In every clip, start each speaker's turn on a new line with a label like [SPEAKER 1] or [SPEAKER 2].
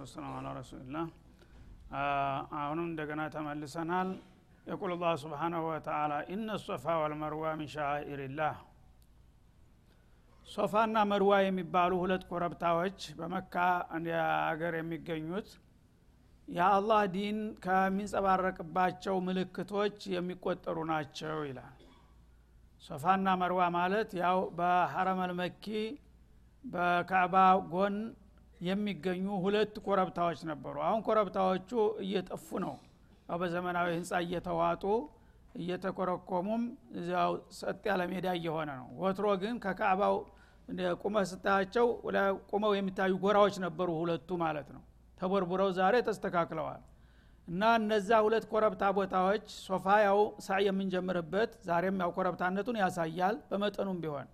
[SPEAKER 1] ወሰላም አላ ረሱልላህ። አሁንም እንደገና ተመልሰናል። የቁል ላህ ስብሓናሁ ወተላ ኢነ ሶፋ ወልመርዋ ሚን ሻኢሪላህ። ሶፋና መርዋ የሚባሉ ሁለት ኮረብታዎች በመካ ሀገር የሚገኙት የአላህ ዲን ከሚንጸባረቅባቸው ምልክቶች የሚቆጠሩ ናቸው ይላል። ሶፋና መርዋ ማለት ያው በሐረመል በካዕባ ጎን የሚገኙ ሁለት ኮረብታዎች ነበሩ። አሁን ኮረብታዎቹ እየጠፉ ነው። በዘመናዊ ህንፃ እየተዋጡ እየተኮረኮሙም እዚያው ሰጥ ያለ ሜዳ እየሆነ ነው። ወትሮ ግን ከካዕባው ቁመህ ስታያቸው ቁመው የሚታዩ ጎራዎች ነበሩ ሁለቱ ማለት ነው። ተቦርቡረው ዛሬ ተስተካክለዋል። እና እነዛ ሁለት ኮረብታ ቦታዎች ሶፋ ያው ሳዕ የምንጀምርበት ዛሬም ያው ኮረብታነቱን ያሳያል በመጠኑም ቢሆን።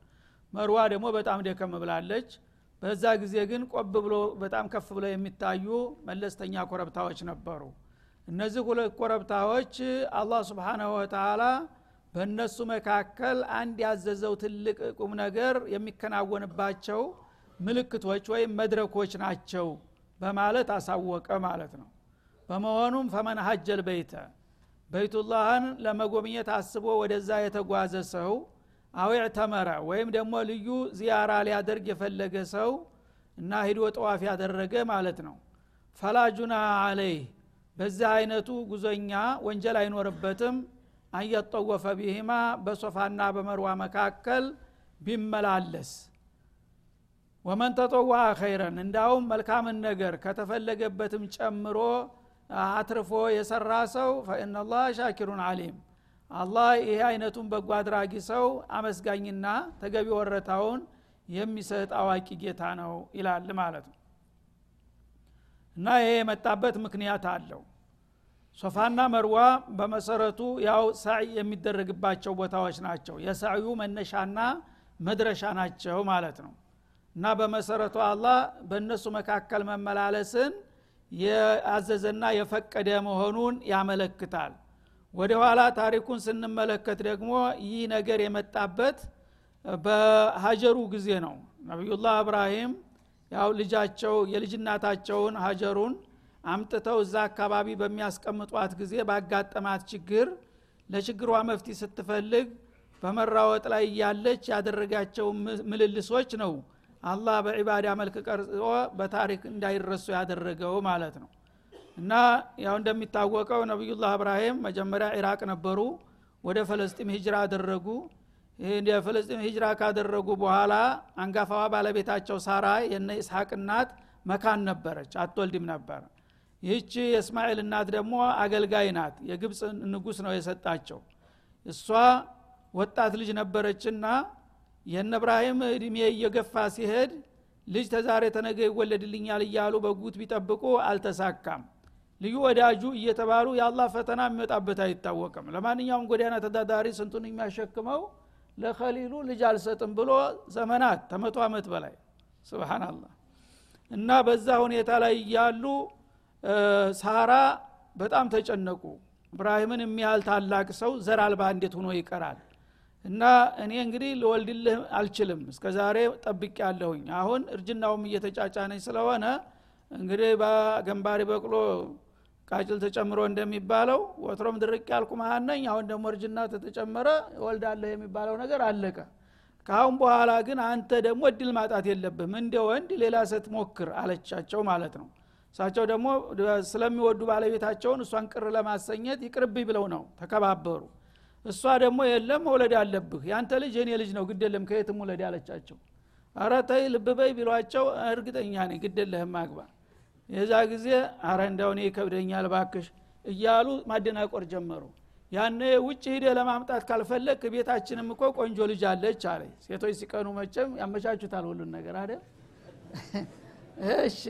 [SPEAKER 1] መርዋ ደግሞ በጣም ደከም ብላለች በዛ ጊዜ ግን ቆብ ብሎ በጣም ከፍ ብለው የሚታዩ መለስተኛ ኮረብታዎች ነበሩ። እነዚህ ሁለት ኮረብታዎች አላህ ስብሓናሁ ወተላ በእነሱ መካከል አንድ ያዘዘው ትልቅ ቁም ነገር የሚከናወንባቸው ምልክቶች ወይም መድረኮች ናቸው በማለት አሳወቀ ማለት ነው። በመሆኑም ፈመን ሀጀል በይተ በይቱላህን ለመጎብኘት አስቦ ወደዛ የተጓዘ ሰው አው ተመረ ወይም ደግሞ ልዩ ዚያራ ሊያደርግ የፈለገ ሰው እና ሂዶ ጠዋፍ ያደረገ ማለት ነው። ፈላጁና አለይህ በዚህ አይነቱ ጉዞኛ ወንጀል አይኖርበትም። አንየጠወፈ ቢህማ በሶፋና በመርዋ መካከል ቢመላለስ። ወመን ተጠዋ ኸይረን እንዳውም መልካምን ነገር ከተፈለገበትም ጨምሮ አትርፎ የሰራ ሰው ፈኢናላህ ሻኪሩን አሊም አላህ ይሄ አይነቱን በጎ አድራጊ ሰው አመስጋኝና ተገቢ ወረታውን የሚሰጥ አዋቂ ጌታ ነው ይላል ማለት ነው። እና ይሄ የመጣበት ምክንያት አለው። ሶፋና መርዋ በመሰረቱ ያው ሳዕ የሚደረግባቸው ቦታዎች ናቸው። የሳዕዩ መነሻና መድረሻ ናቸው ማለት ነው። እና በመሰረቱ አላህ በእነሱ መካከል መመላለስን የአዘዘና የፈቀደ መሆኑን ያመለክታል ወደ ኋላ ታሪኩን ስንመለከት ደግሞ ይህ ነገር የመጣበት በሀጀሩ ጊዜ ነው። ነቢዩላህ እብራሂም ያው ልጃቸው የልጅናታቸውን ሀጀሩን አምጥተው እዛ አካባቢ በሚያስቀምጧት ጊዜ ባጋጠማት ችግር ለችግሯ መፍቲ ስትፈልግ በመራወጥ ላይ እያለች ያደረጋቸው ምልልሶች ነው። አላህ በዒባዳ መልክ ቀርጾ በታሪክ እንዳይረሱ ያደረገው ማለት ነው እና ያው እንደሚታወቀው ነቢዩላህ እብራሂም መጀመሪያ ኢራቅ ነበሩ ወደ ፈለስጢም ሂጅራ አደረጉ። የፈለስጢም ሂጅራ ካደረጉ በኋላ አንጋፋዋ ባለቤታቸው ሳራ የነ ኢስሐቅ እናት መካን ነበረች አትወልድም ነበር። ይህቺ የእስማኤል እናት ደግሞ አገልጋይ ናት የግብፅ ንጉስ ነው የሰጣቸው። እሷ ወጣት ልጅ ነበረችና የነ እብራሂም እድሜ እየገፋ ሲሄድ ልጅ ተዛሬ ተነገ ይወለድልኛል እያሉ በጉት ቢጠብቁ አልተሳካም ልዩ ወዳጁ እየተባሉ የአላህ ፈተና የሚወጣበት አይታወቅም። ለማንኛውም ጎዳና ተዳዳሪ ስንቱን የሚያሸክመው? ለከሊሉ ልጅ አልሰጥም ብሎ ዘመናት ተመቶ ዓመት በላይ። ስብናላህ እና በዛ ሁኔታ ላይ እያሉ ሳራ በጣም ተጨነቁ። እብራሂምን የሚያህል ታላቅ ሰው ዘር አልባ እንዴት ሆኖ ይቀራል? እና እኔ እንግዲህ ልወልድልህ አልችልም እስከ ዛሬ ጠብቅ ያለሁኝ አሁን እርጅናውም እየተጫጫነኝ ስለሆነ እንግዲህ በገንባሪ በቅሎ ቃጭል ተጨምሮ እንደሚባለው ወትሮም ድርቅ ያልኩ መሀነኝ አሁን ደግሞ እርጅና ተተጨመረ ወልዳለህ የሚባለው ነገር አለቀ። ካሁን በኋላ ግን አንተ ደግሞ እድል ማጣት የለብህም እንደ ወንድ ሌላ ሴት ሞክር አለቻቸው ማለት ነው። እሳቸው ደግሞ ስለሚወዱ ባለቤታቸውን እሷን ቅር ለማሰኘት ይቅርብኝ ብለው ነው ተከባበሩ። እሷ ደግሞ የለም መውለድ አለብህ ያንተ ልጅ የኔ ልጅ ነው ግደለም ከየትም ውለድ አለቻቸው። አረ ተይ ልብ በይ ቢሏቸው እርግጠኛ ነኝ ግደለህም አግባ የዛ ጊዜ አረ እንዳሁን ይከብደኛል ባክሽ እያሉ ማደናቆር ጀመሩ። ያነ ውጭ ሂደ ለማምጣት ካልፈለግ ቤታችንም እኮ ቆንጆ ልጅ አለች አለ። ሴቶች ሲቀኑ መቸም ያመቻቹታል ሁሉን ነገር አይደል? እሺ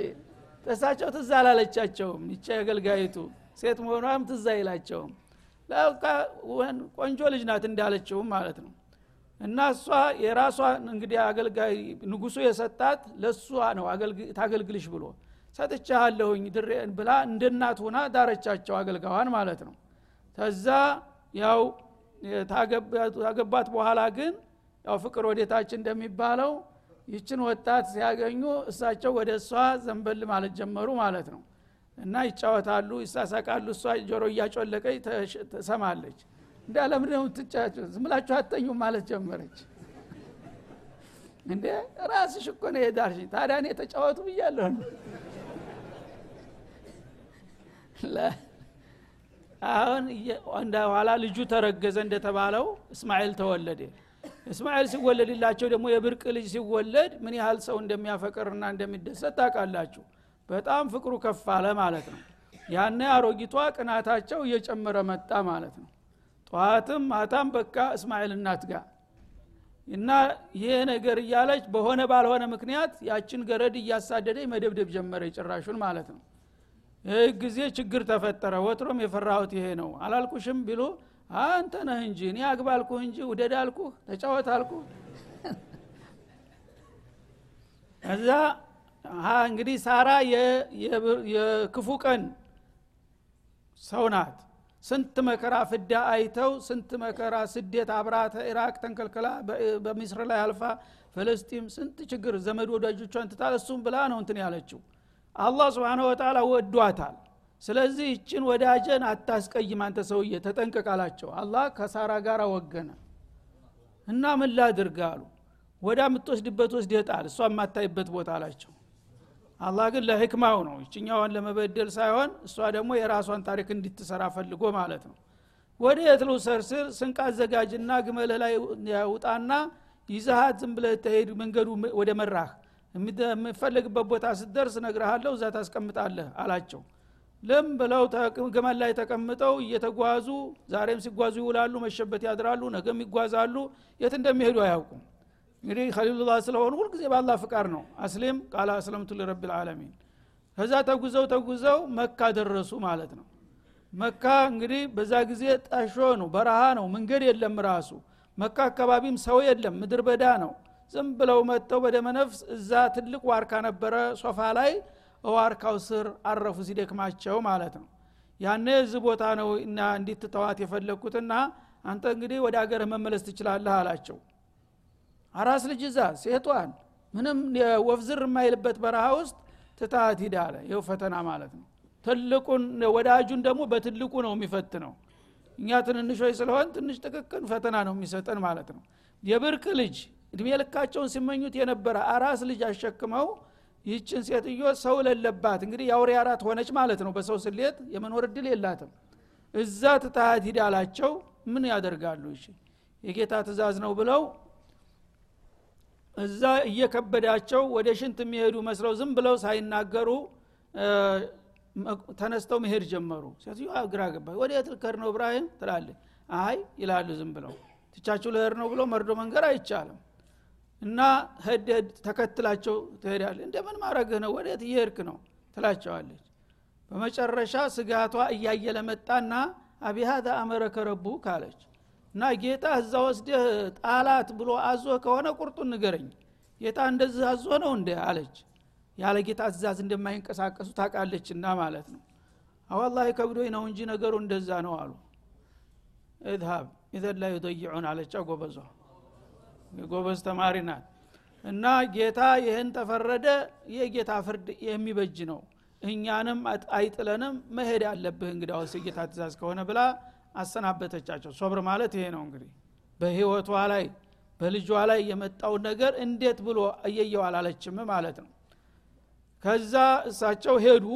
[SPEAKER 1] እሳቸው ትዝ አላለቻቸውም ይቻ አገልጋይቱ። ሴት መሆኗም ትዝ አይላቸውም። ቆንጆ ልጅ ናት እንዳለችውም ማለት ነው። እና እሷ የራሷ እንግዲህ አገልጋይ ንጉሱ የሰጣት ለእሷ ነው ታገልግልሽ ብሎ ሰጥቻለሁኝ ብላ እንደ እናት ሁና ዳረቻቸው አገልጋዋን ማለት ነው። ተዛ ያው ታገባት በኋላ ግን ያው ፍቅር ወዴታች እንደሚባለው ይችን ወጣት ሲያገኙ እሳቸው ወደ እሷ ዘንበል ማለት ጀመሩ ማለት ነው። እና ይጫወታሉ ይሳሳቃሉ እሷ ጆሮ እያጮለቀች ትሰማለች። እንደ ለምንድ ነው ትጫቸው ዝምላችሁ አተኙም ማለት ጀመረች። እንዴ ራስሽ እኮ ነው የዳርሽ ታዲያ እኔ ተጫወቱ ብያለሁ አሁን እንደ ኋላ ልጁ ተረገዘ እንደተባለው እስማኤል ተወለደ። እስማኤል ሲወለድላቸው ደግሞ የብርቅ ልጅ ሲወለድ ምን ያህል ሰው እንደሚያፈቅርና እንደሚደሰት ታውቃላችሁ? በጣም ፍቅሩ ከፍ አለ ማለት ነው። ያነ አሮጊቷ ቅናታቸው እየጨመረ መጣ ማለት ነው። ጠዋትም ማታም በቃ እስማኤል እናት ጋር እና ይሄ ነገር እያለች በሆነ ባልሆነ ምክንያት ያችን ገረድ እያሳደደ መደብደብ ጀመረ ጭራሹን ማለት ነው ይህ ጊዜ ችግር ተፈጠረ ወትሮም የፈራሁት ይሄ ነው። አላልኩሽም ቢሉ አንተ ነህ እንጂ እኔ አግባልኩህ እንጂ ውደድ አልኩህ ተጫወት አልኩህ። እዛ እንግዲህ ሳራ የክፉ ቀን ሰው ናት። ስንት መከራ ፍዳ አይተው ስንት መከራ ስደት አብራተ ኢራቅ ተንከልክላ በሚስር ላይ አልፋ ፍልስጢም ስንት ችግር ዘመድ ወዳጆቿን ትታል እሱም ብላ ነው እንትን ያለችው አላህ ስብን ወተላ ወዷታል። ስለዚህ ይችን ወዳጀን አታስቀይም አንተ ሰውዬ ተጠንቀቅ አላቸው። አላህ ከሳራ ጋር ወገነ። እና ምን ላድርግ አሉ። ወዳ የምትወስድበት ወስደህ ጣል እሷ የማታይበት ቦታ አላቸው። አላህ ግን ለህክማው ነው። ይችኛዋን ለመበደል ሳይሆን እሷ ደግሞ የራሷን ታሪክ እንድትሰራ ፈልጎ ማለት ነው። ወደ የትሉ ሰርስር ስንቅ አዘጋጅና ግመልህ ላይ ውጣና ይዛሃት ዝም ብለህ ተሄድ መንገዱ ወደ መራህ የምፈልግበት ቦታ ስትደርስ ነግረሃለሁ እዛ ታስቀምጣለህ አላቸው። ለም ብለው ግመል ላይ ተቀምጠው እየተጓዙ ዛሬም ሲጓዙ ይውላሉ መሸበት ያድራሉ ነገም ይጓዛሉ። የት እንደሚሄዱ አያውቁም። እንግዲህ ከሊሉላህ ስለሆኑ ሁልጊዜ በአላ ፍቃድ ነው። አስሊም ቃል አስለምቱ ሊረብ ልዓለሚን ከዛ ተጉዘው ተጉዘው መካ ደረሱ ማለት ነው። መካ እንግዲህ በዛ ጊዜ ጠሾ ነው በረሃ ነው መንገድ የለም ራሱ። መካ አካባቢም ሰው የለም ምድር በዳ ነው ዝም ብለው መጥተው በደመነፍስ እዛ ትልቅ ዋርካ ነበረ ሶፋ ላይ ዋርካው ስር አረፉ ሲደክማቸው ማለት ነው። ያነ እዚህ ቦታ ነው እና እንዲትተዋት የፈለግኩትና አንተ እንግዲህ ወደ አገርህ መመለስ ትችላለህ አላቸው። አራስ ልጅ እዛ ሴቷን ምንም ወፍዝር የማይልበት በረሃ ውስጥ ትታት ሂድ አለ። ይው ፈተና ማለት ነው። ትልቁን ወዳጁን ደግሞ በትልቁ ነው የሚፈትነው። እኛ ትንንሾች ስለሆን ትንሽ ጥቅቅን ፈተና ነው የሚሰጠን ማለት ነው። የብርቅ ልጅ እድሜ ልካቸውን ሲመኙት የነበረ አራስ ልጅ አሸክመው ይህችን ሴትዮ ሰው ለለባት። እንግዲህ የአውሬ አራት ሆነች ማለት ነው። በሰው ስሌት የመኖር እድል የላትም። እዛ ትታት ሂድ አላቸው። ምን ያደርጋሉ? እሺ የጌታ ትእዛዝ ነው ብለው እዛ እየከበዳቸው ወደ ሽንት የሚሄዱ መስለው ዝም ብለው ሳይናገሩ ተነስተው መሄድ ጀመሩ። ሴትዮ ግራ ገባ። ወደ የት ነው እብራሂም ትላለ አይ ይላሉ ዝም ብለው። ትቻችሁ ልሄድ ነው ብሎ መርዶ መንገር አይቻልም እና ህድ ተከትላቸው ትሄዳለ እንደምን ማድረግህ ነው? ወዴት እየሄድክ ነው? ትላቸዋለች። በመጨረሻ ስጋቷ እያየለ መጣና አቢሃዛ አመረከ ረቡ ካለች እና ጌታ እዛ ወስደህ ጣላት ብሎ አዞ ከሆነ ቁርጡን ንገረኝ። ጌታ እንደዚህ አዞ ነው እንደ አለች። ያለ ጌታ ትእዛዝ እንደማይንቀሳቀሱ ታቃለችና ማለት ነው። አዋላ ከብዶኝ ነው እንጂ ነገሩ እንደዛ ነው አሉ። እዝሃብ ኢዘን ላይ ዩደይዑን አለቻ ጎበዟ የጎበዝ ተማሪ ናት። እና ጌታ ይህን ተፈረደ የጌታ ፍርድ የሚበጅ ነው። እኛንም አይጥለንም መሄድ አለብህ እንግዲህ የጌታ ትእዛዝ ከሆነ ብላ አሰናበተቻቸው። ሶብር ማለት ይሄ ነው እንግዲህ። በህይወቷ ላይ በልጇ ላይ የመጣውን ነገር እንዴት ብሎ እየየው አላለችም ማለት ነው። ከዛ እሳቸው ሄዱ።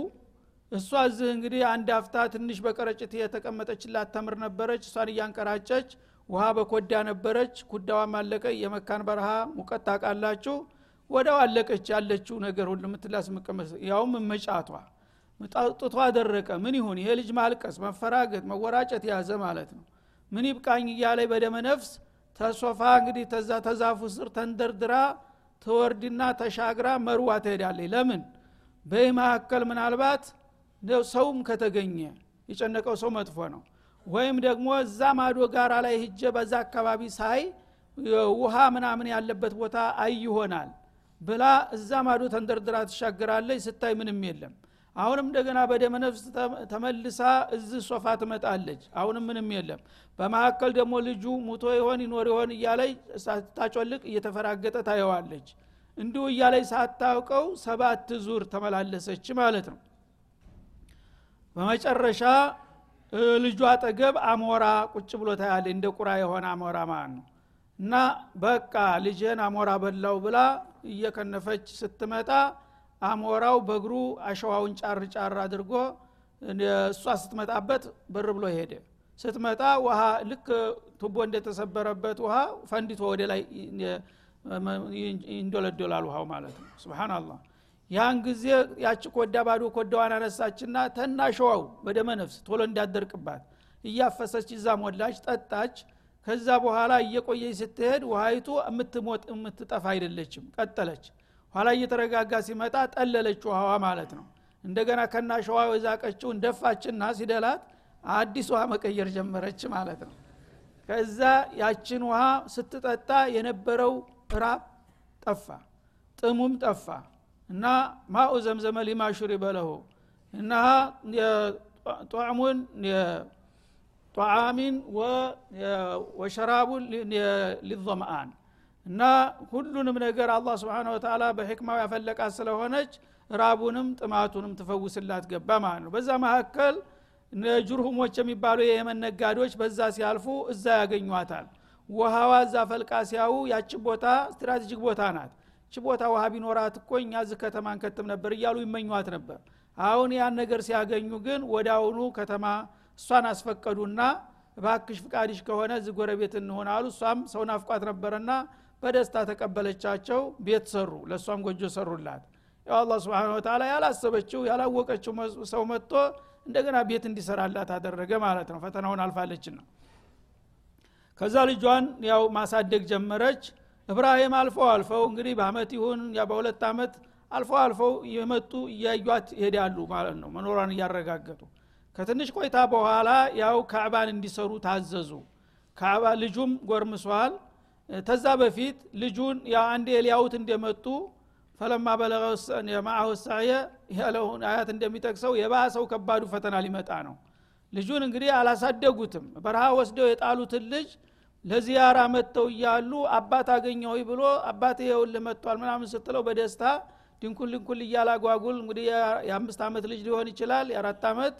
[SPEAKER 1] እሷ እዚህ እንግዲህ አንድ አፍታ ትንሽ በቀረጭት የተቀመጠችላት ተምር ነበረች። እሷን እያንቀራጨች ውሃ በኮዳ ነበረች ኩዳዋም አለቀ። የመካን በረሃ ሙቀት ታቃላችሁ ወደው አለቀች ያለችው ነገር ሁሉ ምትላስ መቀመስ ያውም መጫቷ ጡቷ ደረቀ ምን ይሁን? ይሄ ልጅ ማልቀስ መፈራገጥ መወራጨት ያዘ ማለት ነው። ምን ይብቃኝ እያለ በደመ ነፍስ ተሶፋ እንግዲህ ተዛ ተዛፉ ስር ተንደርድራ ትወርድና ተሻግራ መርዋ ትሄዳለች። ለምን? በይ መካከል ምናልባት ሰውም ከተገኘ የጨነቀው ሰው መጥፎ ነው ወይም ደግሞ እዛ ማዶ ጋራ ላይ ህጀ በዛ አካባቢ ሳይ ውሃ ምናምን ያለበት ቦታ አይ ይሆናል ብላ እዛ ማዶ ተንደርድራ ትሻገራለች። ስታይ ምንም የለም። አሁንም እንደገና በደመ ነፍስ ተመልሳ እዚህ ሶፋ ትመጣለች። አሁንም ምንም የለም። በመካከል ደግሞ ልጁ ሙቶ ይሆን ይኖር ይሆን እያለች ስታጮልቅ እየተፈራገጠ ታየዋለች። እንዲሁ እያለች ሳታውቀው ሰባት ዙር ተመላለሰች ማለት ነው። በመጨረሻ ልጇ አጠገብ አሞራ ቁጭ ብሎ ታያለ እንደ ቁራ የሆነ አሞራ ማለት ነው እና በቃ ልጅህን አሞራ በላው ብላ እየከነፈች ስትመጣ አሞራው በእግሩ አሸዋውን ጫር ጫር አድርጎ እሷ ስትመጣበት ብር ብሎ ሄደ ስትመጣ ውሃ ልክ ቱቦ እንደተሰበረበት ውሃ ፈንዲቶ ወደ ላይ ይንዶለዶላል ውሃው ማለት ነው ስብናላህ ያን ጊዜ ያቺ ኮዳ ባዶ ኮዳዋን አነሳችና ተናሸዋው በደመ ነፍስ ቶሎ እንዳደርቅባት። እያፈሰች ይዛ ሞላች ጠጣች። ከዛ በኋላ እየቆየች ስትሄድ ውሃይቱ የምትሞጥ የምትጠፋ አይደለችም። ቀጠለች። ኋላ እየተረጋጋ ሲመጣ ጠለለች ውሃዋ ማለት ነው። እንደገና ከናሸዋ የዛቀችውን ደፋችና ሲደላት አዲስ ውሃ መቀየር ጀመረች ማለት ነው። ከዛ ያችን ውሃ ስትጠጣ የነበረው ራብ ጠፋ ጥሙም ጠፋ እና ማኡ ዘምዘመ ሊማ ሹሪበ ለሁ። እነሃ ጧዕሙን ወሸራቡን ሊዘምአን እና ሁሉንም ነገር አላ ስብን ወተላ በሕክማው ያፈለቃት ስለሆነች ራቡንም ጥማቱንም ትፈውስላት ገባ ማለት ነው። በዛ መካከል ጁርሁሞች የሚባሉ የየመን ነጋዴዎች በዛ ሲያልፉ እዛ ያገኟታል። ውሃዋ እዛ ፈልቃ ሲያው ያቺ ቦታ ስትራቴጂክ ቦታ ናት ቺ ቦታ ውሃ ቢኖራት እኮ እኛ ዝ ከተማ እንከትም ነበር እያሉ ይመኟት ነበር። አሁን ያን ነገር ሲያገኙ ግን ወደ አሁኑ ከተማ እሷን አስፈቀዱና ባክሽ ፍቃድሽ ከሆነ ዝ ጎረቤት እንሆን አሉ። እሷም ሰው ናፍቋት ነበረና በደስታ ተቀበለቻቸው። ቤት ሰሩ ለእሷም ጎጆ ሰሩላት። ያው አላ ስብን ወተላ ያላሰበችው ያላወቀችው ሰው መጥቶ እንደገና ቤት እንዲሰራላት አደረገ ማለት ነው። ፈተናውን አልፋለችና ከዛ ልጇን ያው ማሳደግ ጀመረች እብራሂም አልፈው አልፈው እንግዲህ በአመት ይሁን በሁለት አመት አልፈው አልፈው የመጡ እያዩት ይሄዳሉ ማለት ነው። መኖሯን እያረጋገጡ ከትንሽ ቆይታ በኋላ ያው ካዕባን እንዲሰሩ ታዘዙ። ካዕባ ልጁም ጎርምሷል። ተዛ በፊት ልጁን ያው አንዴ ሊያውት እንደመጡ ፈለማ በለቀ ማአሁ ሳየ ያለውን አያት እንደሚጠቅሰው የባሰው ከባዱ ፈተና ሊመጣ ነው። ልጁን እንግዲህ አላሳደጉትም። በረሃ ወስደው የጣሉትን ልጅ ለዚያራ መጥተው እያሉ አባት አገኘው ብሎ አባት ይኸውል መጥቷል ምናምን ስትለው በደስታ ድንኩል ድንኩል እያላጓጉል እንግዲህ የአምስት ዓመት ልጅ ሊሆን ይችላል የአራት ዓመት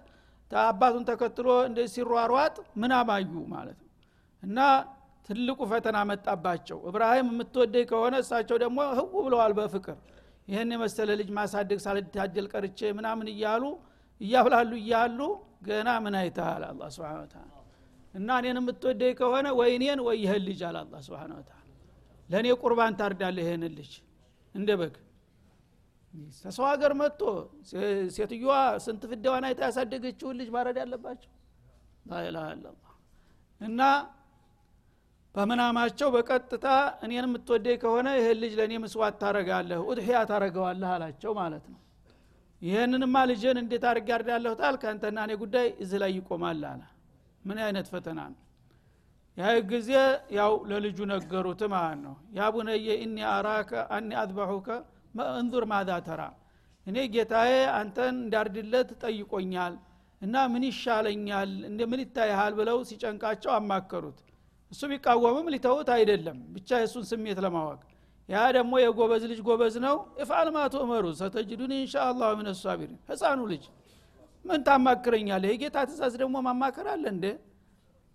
[SPEAKER 1] አባቱን ተከትሎ እንደ ሲሯሯጥ ምን አማዩ ማለት ነው። እና ትልቁ ፈተና መጣባቸው። እብራሂም የምትወደኝ ከሆነ እሳቸው ደግሞ ህው ብለዋል በፍቅር። ይህን የመሰለ ልጅ ማሳደግ ሳልታደል ቀርቼ ምናምን እያሉ እያብላሉ እያሉ ገና ምን አይተሃል? አላ ስብን እና እኔን የምትወደኝ ከሆነ ወይ እኔን ወይ ይህን ልጅ አለ አላ ስብን ታላ ለእኔ ቁርባን ታርዳለ ይህን ልጅ እንደ በግ። ተሰው ሀገር መጥቶ ሴትዮዋ ስንት ፍዳዋን አይታ ያሳደገችውን ልጅ ማረድ ያለባቸው ላኢላሃ እና በምናማቸው በቀጥታ እኔን የምትወደኝ ከሆነ ይህን ልጅ ለእኔ ምስዋት ታረጋለህ ኡድሕያ ታረገዋለህ አላቸው ማለት ነው። ይህንንማ ልጅን እንዴት አድርግ ያርዳለሁ ታል ከአንተና እኔ ጉዳይ እዚ ላይ ይቆማል አለ ምን አይነት ፈተና ነው? ያ ጊዜ ያው ለልጁ ነገሩት ማለት ነው። ያ ቡነየ እኒ አራከ አኒ አዝበሑከ እንዙር ማዛ ተራ። እኔ ጌታዬ አንተን እንዳርድለት ጠይቆኛል እና ምን ይሻለኛል እንደምን ይታይሃል ብለው ሲጨንቃቸው አማከሩት። እሱ ቢቃወምም ሊተውት አይደለም። ብቻ የእሱን ስሜት ለማወቅ። ያ ደግሞ የጎበዝ ልጅ ጎበዝ ነው። እፍአል ማቱ እመሩ ሰተጅዱን እንሻ አላሁ ምን ህፃኑ ልጅ ምን ታማክረኛለህ? የጌታ ትእዛዝ ደግሞ ማማከር አለ እንደ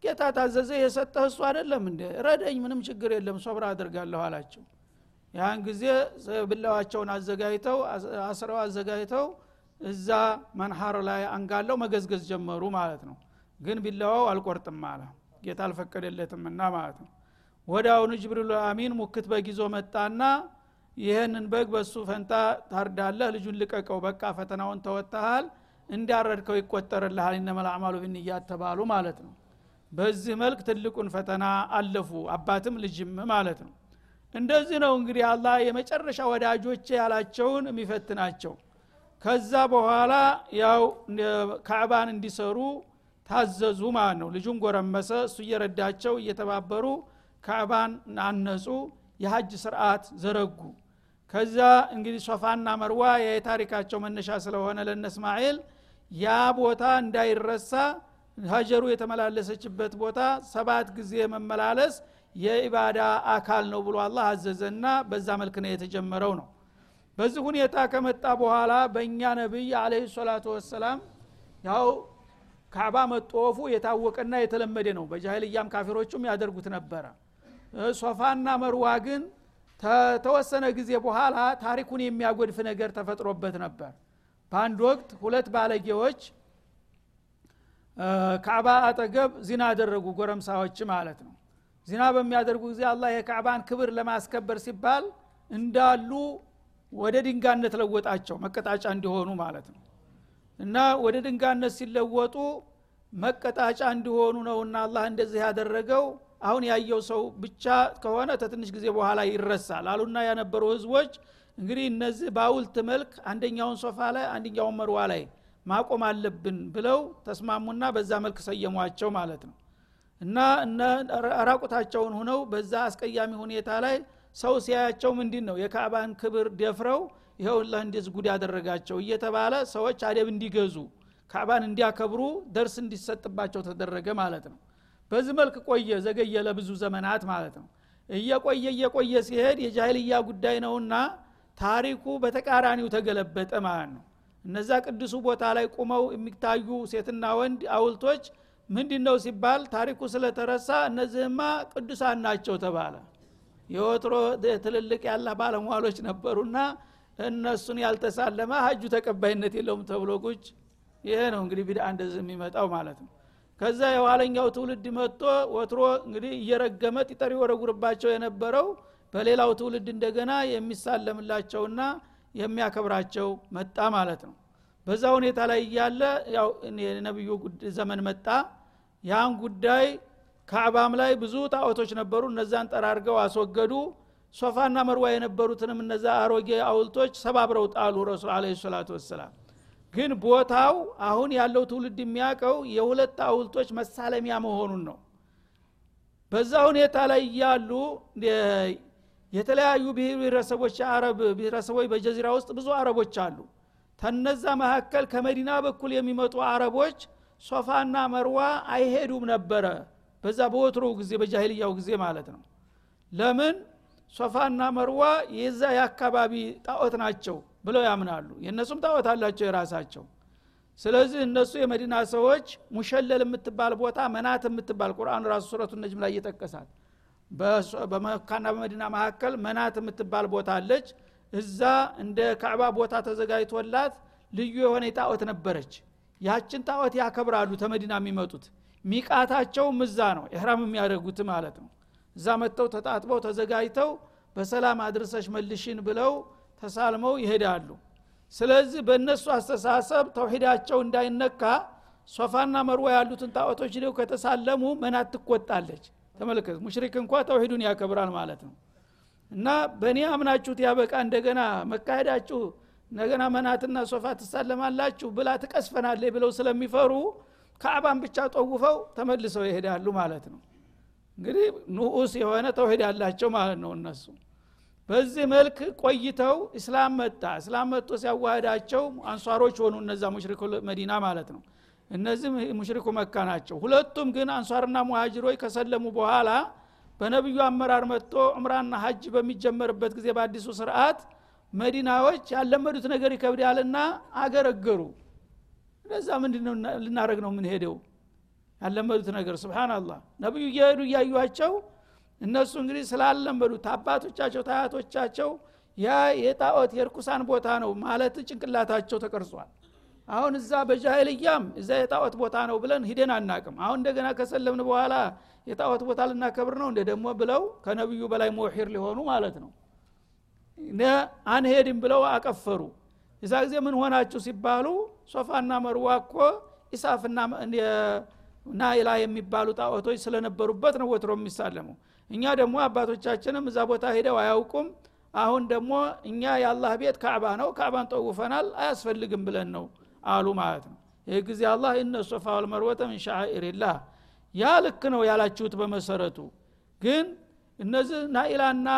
[SPEAKER 1] ጌታ ታዘዘ የሰጠህ እሱ አይደለም እንደ ረደኝ ምንም ችግር የለም ሶብራ አድርጋለሁ አላቸው። ያን ጊዜ ብላዋቸውን አዘጋጅተው አስረው አዘጋጅተው እዛ መንሐር ላይ አንጋለው መገዝገዝ ጀመሩ ማለት ነው። ግን ቢላዋው አልቆርጥም አለ። ጌታ አልፈቀደለትምና ማለት ነው። ወደ አሁኑ አሚን ሙክት በጊዞ መጣና ይህንን በግ በሱ ፈንታ ታርዳለህ ልጁን ልቀቀው በቃ ፈተናውን ተወጥተሃል እንዳረድከው ይቆጠርልሃል እነመል አዕማሉ ብንያት ተባሉ ማለት ነው። በዚህ መልክ ትልቁን ፈተና አለፉ አባትም ልጅም ማለት ነው። እንደዚህ ነው እንግዲህ አላህ የመጨረሻ ወዳጆቼ ያላቸውን የሚፈትናቸው። ከዛ በኋላ ያው ካዕባን እንዲሰሩ ታዘዙ ማለት ነው። ልጁን ጎረመሰ እሱ እየረዳቸው እየተባበሩ ካዕባን አነጹ የሀጅ ስርዓት ዘረጉ። ከዛ እንግዲህ ሶፋና መርዋ የታሪካቸው መነሻ ስለሆነ ለነ እስማኤል ያ ቦታ እንዳይረሳ ሀጀሩ የተመላለሰችበት ቦታ ሰባት ጊዜ መመላለስ የኢባዳ አካል ነው ብሎ አላህ አዘዘና በዛ መልክ ነው የተጀመረው ነው። በዚህ ሁኔታ ከመጣ በኋላ በእኛ ነቢይ አለ ሰላቱ ወሰላም ያው ካዕባ መጦፉ የታወቀና የተለመደ ነው። በጃህልያም ካፊሮቹም ያደርጉት ነበረ። ሶፋና መርዋ ግን ተወሰነ ጊዜ በኋላ ታሪኩን የሚያጎድፍ ነገር ተፈጥሮበት ነበር በአንድ ወቅት ሁለት ባለጌዎች ካዕባ አጠገብ ዚና አደረጉ ጎረምሳዎች ማለት ነው። ዚና በሚያደርጉ ጊዜ አላህ የካዕባን ክብር ለማስከበር ሲባል እንዳሉ ወደ ድንጋነት ለወጣቸው መቀጣጫ እንዲሆኑ ማለት ነው። እና ወደ ድንጋነት ሲለወጡ መቀጣጫ እንዲሆኑ ነውና አላህ እንደዚህ ያደረገው። አሁን ያየው ሰው ብቻ ከሆነ ተትንሽ ጊዜ በኋላ ይረሳል አሉና ያነበሩ ህዝቦች እንግዲህ እነዚህ በአውልት መልክ አንደኛውን ሶፋ ላይ አንደኛውን መርዋ ላይ ማቆም አለብን ብለው ተስማሙና በዛ መልክ ሰየሟቸው ማለት ነው። እና ራቁታቸውን ሁነው በዛ አስቀያሚ ሁኔታ ላይ ሰው ሲያያቸው ምንድን ነው የካዕባን ክብር ደፍረው ይኸውላህ እንደዚህ ጉድ ያደረጋቸው እየተባለ ሰዎች አደብ እንዲገዙ ካዕባን እንዲያከብሩ ደርስ እንዲሰጥባቸው ተደረገ ማለት ነው። በዚህ መልክ ቆየ ዘገየ ለብዙ ዘመናት ማለት ነው። እየቆየ እየቆየ ሲሄድ የጃህልያ ጉዳይ ነውና ታሪኩ በተቃራኒው ተገለበጠ ማለት ነው። እነዛ ቅዱሱ ቦታ ላይ ቁመው የሚታዩ ሴትና ወንድ አውልቶች ምንድ ነው ሲባል ታሪኩ ስለተረሳ እነዚህማ ቅዱሳን ናቸው ተባለ። የወትሮ ትልልቅ ያላ ባለሟሎች ነበሩና እነሱን ያልተሳለመ ሀጁ ተቀባይነት የለውም ተብሎ ቁጭ። ይሄ ነው እንግዲህ ቢድአ እንደዚህ የሚመጣው ማለት ነው። ከዛ የኋለኛው ትውልድ መጥቶ ወትሮ እንግዲህ እየረገመ ጢጠር ይወረጉርባቸው የነበረው በሌላው ትውልድ እንደገና የሚሳለምላቸውና የሚያከብራቸው መጣ ማለት ነው። በዛ ሁኔታ ላይ እያለ ያው ዘመን መጣ። ያን ጉዳይ ካዕባም ላይ ብዙ ጣዖቶች ነበሩ። እነዛን ጠራርገው አስወገዱ። ሶፋና መርዋ የነበሩትንም እነዛ አሮጌ አውልቶች ሰባብረው ጣሉ ረሱል አለ ሰላቱ ወሰላም። ግን ቦታው አሁን ያለው ትውልድ የሚያውቀው የሁለት አውልቶች መሳለሚያ መሆኑን ነው። በዛ ሁኔታ ላይ እያሉ የተለያዩ ብሔረሰቦች የአረብ ብሔረሰቦች በጀዚራ ውስጥ ብዙ አረቦች አሉ። ተነዛ መካከል ከመዲና በኩል የሚመጡ አረቦች ሶፋና መርዋ አይሄዱም ነበረ። በዛ በወትሮ ጊዜ በጃሂልያው ጊዜ ማለት ነው። ለምን? ሶፋና መርዋ የዛ የአካባቢ ጣዖት ናቸው ብለው ያምናሉ። የእነሱም ጣዖት አላቸው የራሳቸው። ስለዚህ እነሱ የመዲና ሰዎች ሙሸለል የምትባል ቦታ መናት የምትባል ቁርአን ራሱ ሱረቱ ነጅም ላይ እየጠቀሳት በመካና በመዲና መካከል መናት የምትባል ቦታ አለች። እዛ እንደ ካዕባ ቦታ ተዘጋጅቶላት ልዩ የሆነ ጣዖት ነበረች። ያችን ጣዖት ያከብራሉ ተመዲና የሚመጡት። ሚቃታቸውም እዛ ነው ኢህራም የሚያደርጉት ማለት ነው። እዛ መጥተው ተጣጥበው ተዘጋጅተው በሰላም አድርሰሽ መልሽን ብለው ተሳልመው ይሄዳሉ። ስለዚህ በእነሱ አስተሳሰብ ተውሂዳቸው እንዳይነካ ሶፋና መርዋ ያሉትን ጣዖቶች ሄደው ከተሳለሙ መናት ትቆጣለች ተመልከት ሙሽሪክ እንኳ ተውሂዱን ያከብራል ማለት ነው። እና በእኔ አምናችሁት ያበቃ እንደገና መካሄዳችሁ እንደገና መናትና ሶፋ ትሳለማላችሁ ብላ ትቀስፈናለች ብለው ስለሚፈሩ ካዕባን ብቻ ጠውፈው ተመልሰው ይሄዳሉ ማለት ነው። እንግዲህ ንዑስ የሆነ ተውሂድ ያላቸው ማለት ነው እነሱ። በዚህ መልክ ቆይተው እስላም መጣ። እስላም መጥቶ ሲያዋህዳቸው አንሷሮች ሆኑ እነዛ ሙሽሪኩ መዲና ማለት ነው እነዚህ ሙሽሪኩ መካ ናቸው። ሁለቱም ግን አንሷርና ሙሃጅሮች ከሰለሙ በኋላ በነቢዩ አመራር መጥቶ ዑምራና ሀጅ በሚጀመርበት ጊዜ በአዲሱ ስርዓት መዲናዎች ያለመዱት ነገር ይከብዳልና አገረገሩ። እነዛ ምንድ ልናደረግ ነው የምንሄደው? ያለመዱት ነገር ስብናላህ ነቢዩ እየሄዱ እያዩቸው እነሱ እንግዲህ ስላለመዱት አባቶቻቸው ታያቶቻቸው ያ የጣዖት የርኩሳን ቦታ ነው ማለት ጭንቅላታቸው ተቀርጿል አሁን እዛ በጃይልያም እዛ የጣዖት ቦታ ነው ብለን ሂደን አናቅም። አሁን እንደገና ከሰለምን በኋላ የጣዖት ቦታ ልናከብር ነው እንደ ደግሞ ብለው ከነቢዩ በላይ ሞሒር ሊሆኑ ማለት ነው። አንሄድም ብለው አቀፈሩ። እዛ ጊዜ ምን ሆናችሁ ሲባሉ ሶፋና መርዋ እኮ ኢሳፍና ናይላ የሚባሉ ጣዖቶች ስለነበሩበት ነው ወትሮ የሚሳለሙ። እኛ ደግሞ አባቶቻችንም እዛ ቦታ ሄደው አያውቁም። አሁን ደግሞ እኛ የአላህ ቤት ካዕባ ነው ካዕባን ጠውፈናል አያስፈልግም ብለን ነው አሉ ማለት ነው። ይህ ጊዜ አላህ እነ ሶፋ ወልመርወተ ምን ሻኢርላህ ያ ልክ ነው ያላችሁት በመሰረቱ። ግን እነዚህ ናኢላና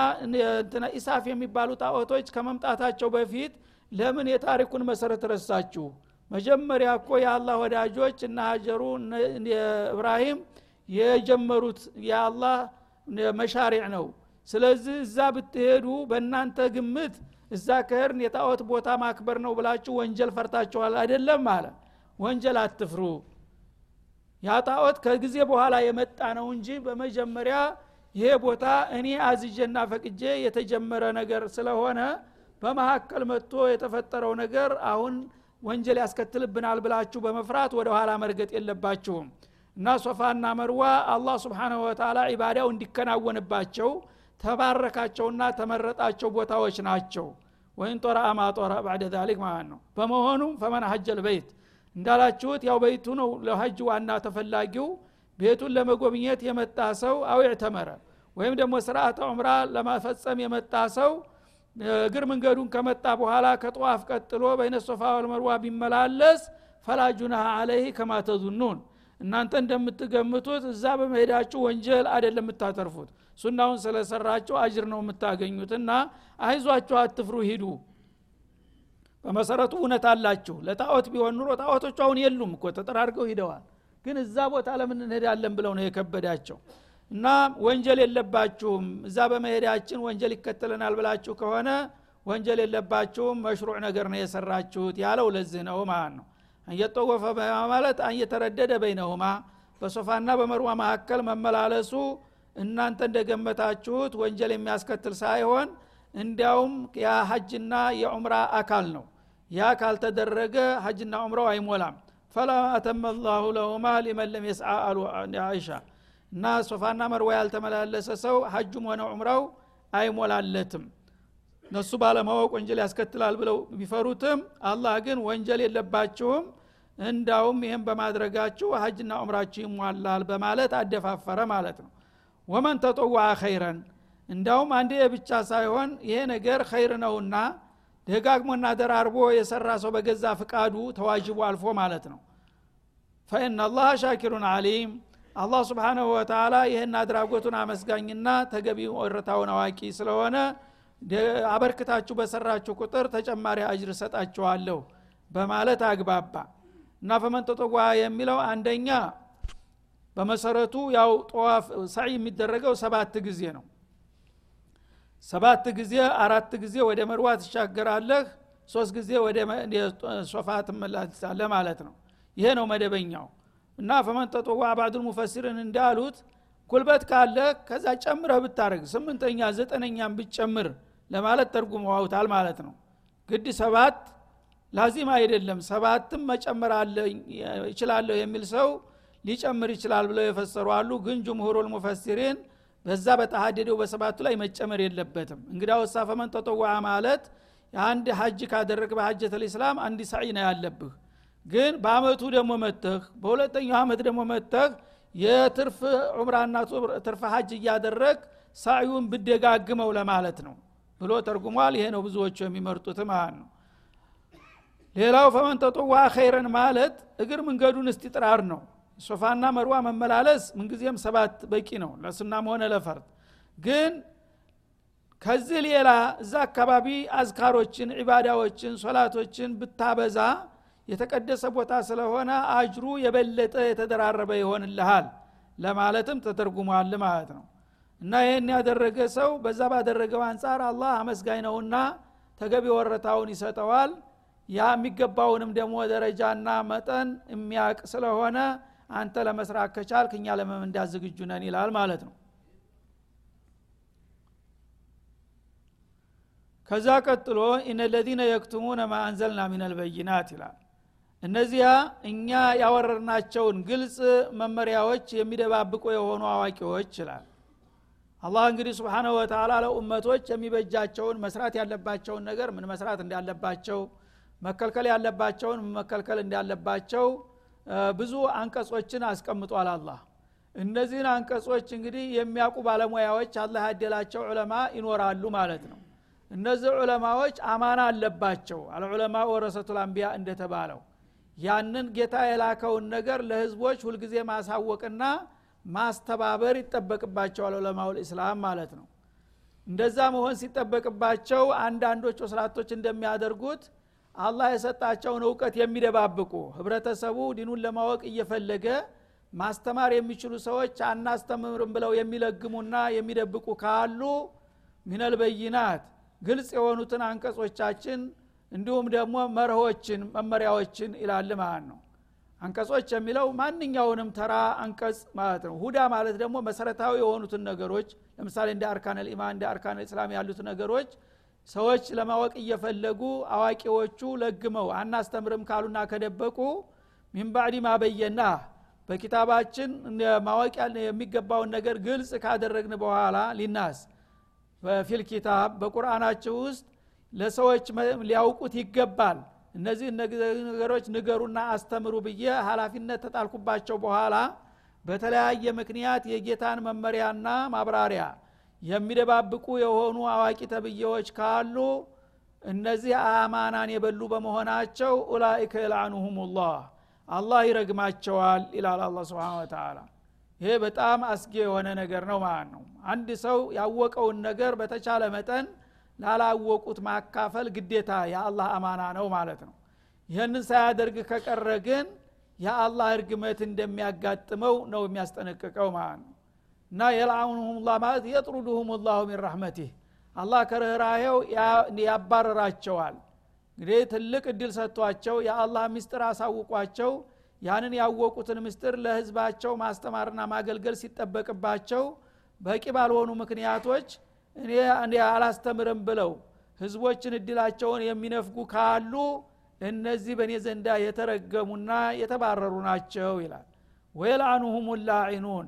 [SPEAKER 1] ኢሳፍ የሚባሉ ጣዖቶች ከመምጣታቸው በፊት ለምን የታሪኩን መሰረት ረሳችሁ? መጀመሪያ እኮ የአላህ ወዳጆች እና ሀጀሩ እብራሂም የጀመሩት የአላህ መሻሪዕ ነው። ስለዚህ እዛ ብትሄዱ በእናንተ ግምት እዛ ከህርን የጣዖት ቦታ ማክበር ነው ብላችሁ ወንጀል ፈርታችኋል? አይደለም አለ። ወንጀል አትፍሩ። ያ ጣዖት ከጊዜ በኋላ የመጣ ነው እንጂ በመጀመሪያ ይሄ ቦታ እኔ አዝዤና ፈቅጄ የተጀመረ ነገር ስለሆነ በመካከል መጥቶ የተፈጠረው ነገር አሁን ወንጀል ያስከትልብናል ብላችሁ በመፍራት ወደ ኋላ መርገጥ የለባችሁም። እና ሶፋና መርዋ አላህ ስብሓንሁ ወተላ ኢባዳው እንዲከናወንባቸው ተባረካቸውና ተመረጣቸው ቦታዎች ናቸው። ወይን ጦራ አማጦራ ባዕደ ዛሊክ ማለት ነው። በመሆኑም ፈመን ሀጀል በይት እንዳላችሁት ያው በይቱ ነው ለሀጅ ዋና ተፈላጊው። ቤቱን ለመጎብኘት የመጣ ሰው አው ተመረ ወይም ደግሞ ስርአተ ዑምራ ለማፈጸም የመጣ ሰው እግር መንገዱን ከመጣ በኋላ ከጠዋፍ ቀጥሎ በይነ ሶፋ ወልመርዋ ቢመላለስ ፈላጁናሃ አለይህ ከማ ተዙኑን። እናንተ እንደምትገምቱት እዛ በመሄዳችሁ ወንጀል አይደለም የምታተርፉት ሱናውን ስለሰራችሁ አጅር ነው የምታገኙት እና አይዟችሁ አትፍሩ ሂዱ። በመሰረቱ እውነት አላችሁ። ለጣዖት ቢሆን ኑሮ ጣዖቶቹ አሁን የሉም እኮ ተጠራርገው ሂደዋል። ግን እዛ ቦታ ለምን እንሄዳለን ብለው ነው የከበዳቸው። እና ወንጀል የለባችሁም እዛ በመሄዳችን ወንጀል ይከተለናል ብላችሁ ከሆነ ወንጀል የለባችሁም መሽሩዕ ነገር ነው የሰራችሁት ያለው ለዚህ ነው ማለት ነው። አንየጠወፈ ማለት አንየተረደደ በይነሁማ በሶፋና በመርዋ መካከል መመላለሱ እናንተ እንደገመታችሁት ወንጀል የሚያስከትል ሳይሆን እንዲያውም የሀጅና የዑምራ አካል ነው። ያ ካልተደረገ ሀጅና ዑምራው አይሞላም። ፈላ አተመ ላሁ ለሁማ ሊመን ለም አሉ አይሻ እና ሶፋና መርዋ ያልተመላለሰ ሰው ሀጁም ሆነ ዑምራው አይሞላለትም። እነሱ ባለማወቅ ወንጀል ያስከትላል ብለው ቢፈሩትም አላህ ግን ወንጀል የለባችሁም። እንዳውም ይህም በማድረጋችሁ ሀጅና ዑምራችሁ ይሟላል በማለት አደፋፈረ ማለት ነው ወመን ተጠዋ ኸይረን። እንዳውም አንዴ ብቻ ሳይሆን ይሄ ነገር ኸይር ነውና ደጋግሞና ደራርቦ የሰራ ሰው በገዛ ፍቃዱ ተዋጅቡ አልፎ ማለት ነው። ፈኢና አላህ ሻኪሩን አሊም አላህ ስብሓናሁ ወተላ ይህን አድራጎቱን አመስጋኝና ተገቢ ወረታውን አዋቂ ስለሆነ አበርክታችሁ በሰራችሁ ቁጥር ተጨማሪ አጅር ሰጣችኋለሁ በማለት አግባባ። እና ፈመን ተጠዋ የሚለው አንደኛ በመሰረቱ ያው ጠዋፍ ሳይ የሚደረገው ሰባት ጊዜ ነው። ሰባት ጊዜ አራት ጊዜ ወደ መርዋ ትሻገራለህ ሶስት ጊዜ ወደ ሶፋ ትመላሳለህ ማለት ነው። ይሄ ነው መደበኛው። እና ፈመን ባዕዱል ሙፈሲርን እንዳሉት ጉልበት ካለ ከዛ ጨምረህ ብታደረግ ስምንተኛ ዘጠነኛም ብትጨምር ለማለት ተርጉመዋውታል ማለት ነው። ግድ ሰባት ላዚም አይደለም ሰባትም መጨመር አለ ይችላለሁ የሚል ሰው ሊጨምር ይችላል ብለው የፈሰሩ አሉ። ግን ጅምሁሩል ሙፈሲሪን በዛ በተሃደደው በሰባቱ ላይ መጨመር የለበትም። እንግዳ ወሳ ፈመን ተጠዋ ማለት አንድ ሀጅ ካደረግ በሀጀት ልእስላም አንድ ሳዒ ነው ያለብህ። ግን በአመቱ ደግሞ መተህ በሁለተኛው አመት ደግሞ መተህ የትርፍ ዑምራና ትርፍ ሀጅ እያደረግ ሳዩን ብደጋግመው ለማለት ነው ብሎ ተርጉሟል። ይሄ ነው ብዙዎቹ የሚመርጡት ማለት ነው። ሌላው ፈመን ተጠዋ ኸይረን ማለት እግር መንገዱን እስቲጥራር ነው ሶፋና መርዋ መመላለስ ምንጊዜም ሰባት በቂ ነው ለሱናም ሆነ ለፈርድ። ግን ከዚህ ሌላ እዛ አካባቢ አዝካሮችን ዒባዳዎችን ሶላቶችን ብታበዛ የተቀደሰ ቦታ ስለሆነ አጅሩ የበለጠ የተደራረበ ይሆንልሃል ለማለትም ተተርጉሟል ማለት ነው። እና ይህን ያደረገ ሰው በዛ ባደረገው አንጻር አላህ አመስጋኝ ነውና ተገቢ ወረታውን ይሰጠዋል። ያ የሚገባውንም ደግሞ ደረጃና መጠን የሚያቅ ስለሆነ አንተ ለመስራት ከቻልክ እኛ ለመምንዳት ዝግጁ ነን ይላል ማለት ነው። ከዛ ቀጥሎ ኢነ ለዚነ የክቱሙነ ማ አንዘልና ሚነል በይናት ይላል። እነዚያ እኛ ያወረርናቸውን ግልጽ መመሪያዎች የሚደባብቁ የሆኑ አዋቂዎች ይላል። አላህ እንግዲህ ስብሓነሁ ወተላ ለኡመቶች የሚበጃቸውን መስራት ያለባቸውን ነገር ምን መስራት እንዳለባቸው መከልከል ያለባቸውን መከልከል እንዳለባቸው ብዙ አንቀጾችን አስቀምጧል አላህ። እነዚህን አንቀጾች እንግዲህ የሚያውቁ ባለሙያዎች አላህ ያደላቸው ዑለማ ይኖራሉ ማለት ነው። እነዚህ ዑለማዎች አማና አለባቸው። አልዑለማ ወረሰቱል አንቢያ እንደተባለው ያንን ጌታ የላከውን ነገር ለህዝቦች ሁልጊዜ ማሳወቅና ማስተባበር ይጠበቅባቸዋል ዑለማውል ኢስላም ማለት ነው። እንደዛ መሆን ሲጠበቅባቸው አንዳንዶች ወስላቶች እንደሚያደርጉት አላህ የሰጣቸውን እውቀት የሚደባብቁ ህብረተሰቡ ዲኑን ለማወቅ እየፈለገ ማስተማር የሚችሉ ሰዎች አናስተምርም ብለው የሚለግሙና የሚደብቁ ካሉ ሚነል በይናት ግልጽ የሆኑትን አንቀጾቻችን እንዲሁም ደግሞ መርሆችን መመሪያዎችን ይላል ማለት ነው። አንቀጾች የሚለው ማንኛውንም ተራ አንቀጽ ማለት ነው። ሁዳ ማለት ደግሞ መሰረታዊ የሆኑትን ነገሮች ለምሳሌ እንደ አርካን ልኢማን እንደ አርካን ልእስላም ያሉት ነገሮች ሰዎች ለማወቅ እየፈለጉ አዋቂዎቹ ለግመው አናስተምርም ካሉና ከደበቁ ሚንባዕዲ ማበየና በኪታባችን ማወቅ የሚገባውን ነገር ግልጽ ካደረግን በኋላ ሊናስ በፊል ኪታብ በቁርአናችሁ ውስጥ ለሰዎች ሊያውቁት ይገባል። እነዚህ ነገሮች ንገሩና አስተምሩ ብዬ ሀላፊነት ተጣልኩባቸው በኋላ በተለያየ ምክንያት የጌታን መመሪያና ማብራሪያ የሚደባብቁ የሆኑ አዋቂ ተብዬዎች ካሉ እነዚህ አማናን የበሉ በመሆናቸው ኡላይከ የልአኑሁም ላህ አላህ ይረግማቸዋል ይላል አላ ስብን ወተላ ይሄ በጣም አስጊ የሆነ ነገር ነው ማለት ነው። አንድ ሰው ያወቀውን ነገር በተቻለ መጠን ላላወቁት ማካፈል ግዴታ የአላህ አማና ነው ማለት ነው። ይህንን ሳያደርግ ከቀረ ግን የአላህ እርግመት እንደሚያጋጥመው ነው የሚያስጠነቅቀው ማለት ነው እና የልአኑሁም ላ ማለት የጥሩዱሁም ላሁ ሚን ረሕመቲህ። አላህ ከርኅራሄው ያባረራቸዋል። እንግዲህ ትልቅ እድል ሰጥቷቸው የአላህ ምስጢር አሳውቋቸው ያንን ያወቁትን ምስጢር ለህዝባቸው ማስተማርና ማገልገል ሲጠበቅባቸው በቂ ባልሆኑ ምክንያቶች እኔ አላስተምርም ብለው ህዝቦችን እድላቸውን የሚነፍጉ ካሉ እነዚህ በእኔ ዘንዳ የተረገሙና የተባረሩ ናቸው ይላል። ወየልአኑሁም ላዒኑን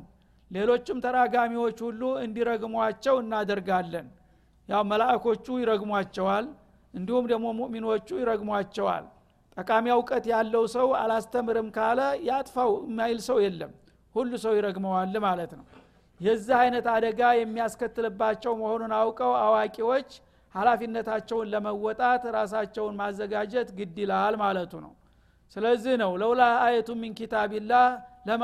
[SPEAKER 1] ሌሎችም ተራጋሚዎች ሁሉ እንዲረግሟቸው እናደርጋለን። ያው መላእኮቹ ይረግሟቸዋል እንዲሁም ደግሞ ሙእሚኖቹ ይረግሟቸዋል። ጠቃሚ እውቀት ያለው ሰው አላስተምርም ካለ ያጥፋው የማይል ሰው የለም። ሁሉ ሰው ይረግመዋል ማለት ነው። የዚህ አይነት አደጋ የሚያስከትልባቸው መሆኑን አውቀው አዋቂዎች ሀላፊነታቸውን ለመወጣት ራሳቸውን ማዘጋጀት ግድ ይላል ማለቱ ነው። ስለዚህ ነው ለውላ አየቱ ሚን ኪታቢላህ ለማ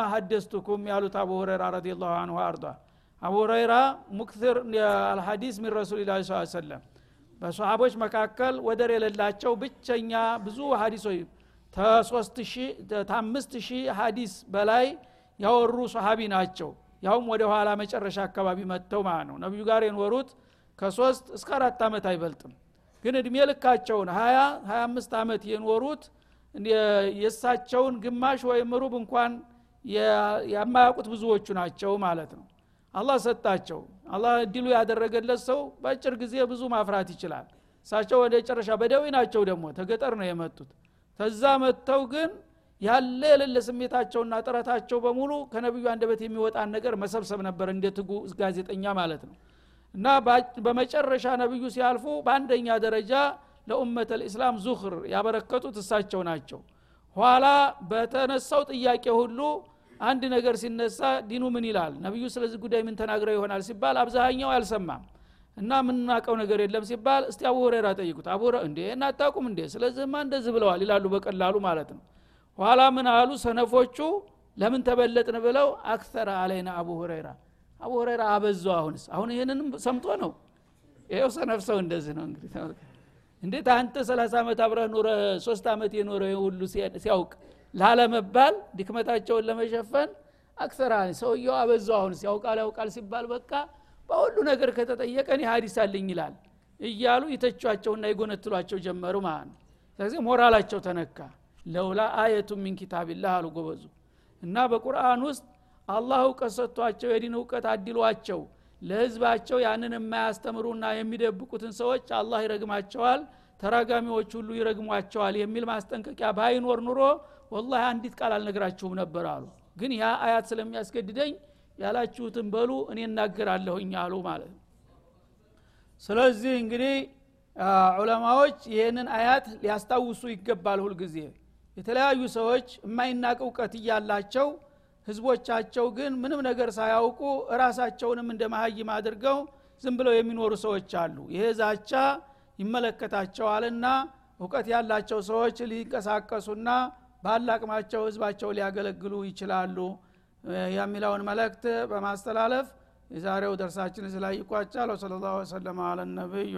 [SPEAKER 1] ያሉት አቡ ሁረይራ ረዲ ላሁ አንሁ አርዷ አቡ ሁረይራ ሙክትር አልሐዲስ ሚን ረሱልላ ስ ሰለም በሰሃቦች መካከል ወደር የሌላቸው ብቸኛ ብዙ ሀዲሶች ተአምስት ሺህ ሀዲስ በላይ ያወሩ ሰሃቢ ናቸው። ያውም ወደ ኋላ መጨረሻ አካባቢ መጥተው ማለት ነው። ነቢዩ ጋር የኖሩት ከሶስት እስከ አራት ዓመት አይበልጥም። ግን እድሜ ልካቸውን ሀያ ሀያ አምስት ዓመት የኖሩት የእሳቸውን ግማሽ ወይም ሩብ እንኳን የማያውቁት ብዙዎቹ ናቸው ማለት ነው። አላህ ሰጣቸው። አላህ እድሉ ያደረገለት ሰው በአጭር ጊዜ ብዙ ማፍራት ይችላል። እሳቸው ወደ ጨረሻ በደዊ ናቸው ደግሞ ተገጠር ነው የመጡት። ተዛ መጥተው ግን ያለ የሌለ ስሜታቸውና ጥረታቸው በሙሉ ከነቢዩ አንደበት የሚወጣን ነገር መሰብሰብ ነበር እንደ ትጉ ጋዜጠኛ ማለት ነው። እና በመጨረሻ ነቢዩ ሲያልፉ በአንደኛ ደረጃ ለኡመት ልእስላም ዙኽር ያበረከቱት እሳቸው ናቸው። ኋላ በተነሳው ጥያቄ ሁሉ አንድ ነገር ሲነሳ ዲኑ ምን ይላል? ነቢዩ ስለዚህ ጉዳይ ምን ተናግረው ይሆናል ሲባል አብዛኛው አልሰማም። እና የምናውቀው ነገር የለም ሲባል እስቲ አቡ ሁሬራ ጠይቁት። አቡ እንዴ እናታቁም እንዴ? ስለዚህማ እንደዚህ ብለዋል ይላሉ በቀላሉ ማለት ነው። ኋላ ምን አሉ ሰነፎቹ? ለምን ተበለጥን ብለው አክተረ አለይና አቡ ሁረይራ። አቡ ሁረይራ አበዙ አሁንስ? አሁን ይህንንም ሰምቶ ነው? ይኸው ሰነፍ ሰው እንደዚህ ነው እንግዲህ። እንዴት አንተ ሰላሳ ዓመት አብረህ ኑረ ሶስት ዓመት የኖረ ሁሉ ሲያውቅ ላለመባል ድክመታቸውን ለመሸፈን አክሰራ ሰውየው አበዙ አሁንስ ያውቃል ያውቃል ሲባል በቃ በሁሉ ነገር ከተጠየቀን ሀዲስ አለኝ ይላል እያሉ ይተቿቸውና ይጎነትሏቸው ጀመሩ ማለት ነው። ስለዚህ ሞራላቸው ተነካ። ለውላ አየቱ ሚን ኪታቢላህ አሉ ጎበዙ። እና በቁርአን ውስጥ አላህ እውቀት ሰጥቷቸው የዲን እውቀት አድሏቸው ለህዝባቸው ያንን የማያስተምሩና የሚደብቁትን ሰዎች አላህ ይረግማቸዋል ተራጋሚዎች ሁሉ ይረግሟቸዋል የሚል ማስጠንቀቂያ ባይኖር ኑሮ ወላሂ አንዲት ቃል አልነግራችሁም ነበር አሉ። ግን ያ አያት ስለሚያስገድደኝ ያላችሁትን በሉ እኔ እናገራለሁኝ አሉ ማለት ነው። ስለዚህ እንግዲህ ዑለማዎች ይህንን አያት ሊያስታውሱ ይገባል ሁልጊዜ የተለያዩ ሰዎች የማይናቅ እውቀት እያላቸው ህዝቦቻቸው ግን ምንም ነገር ሳያውቁ እራሳቸውንም እንደ መሀይም አድርገው ዝም ብለው የሚኖሩ ሰዎች አሉ። ይሄ ዛቻ ይመለከታቸዋልና እውቀት ያላቸው ሰዎች ሊንቀሳቀሱና ባላቅማቸው ህዝባቸው ሊያገለግሉ ይችላሉ። የሚለውን መልእክት በማስተላለፍ የዛሬው ደርሳችን ስላይ ይቋጫል። ወሰለ ላሁ ወሰለም አለ ነቢዩ